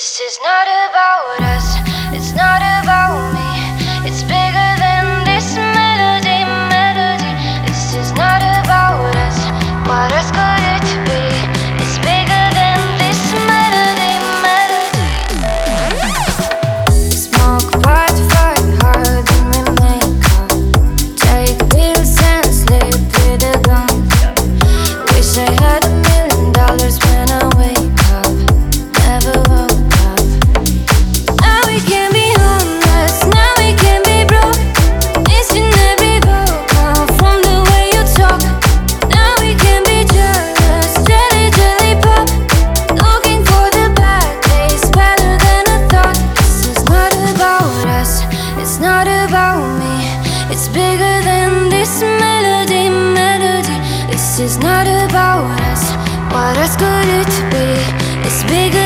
This is not about us. It's not bigger than this melody, melody This is not about us, what else could it be? It's bigger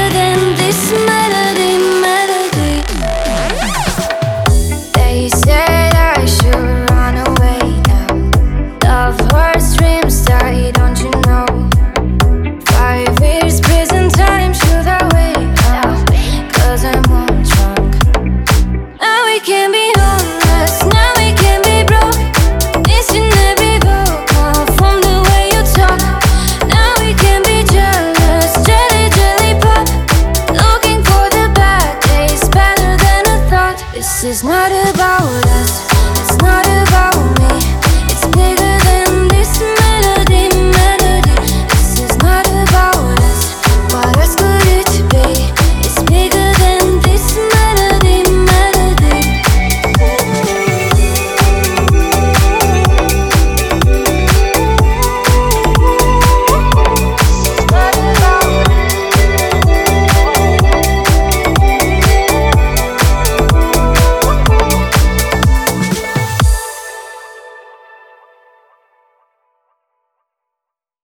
not about us, it's not about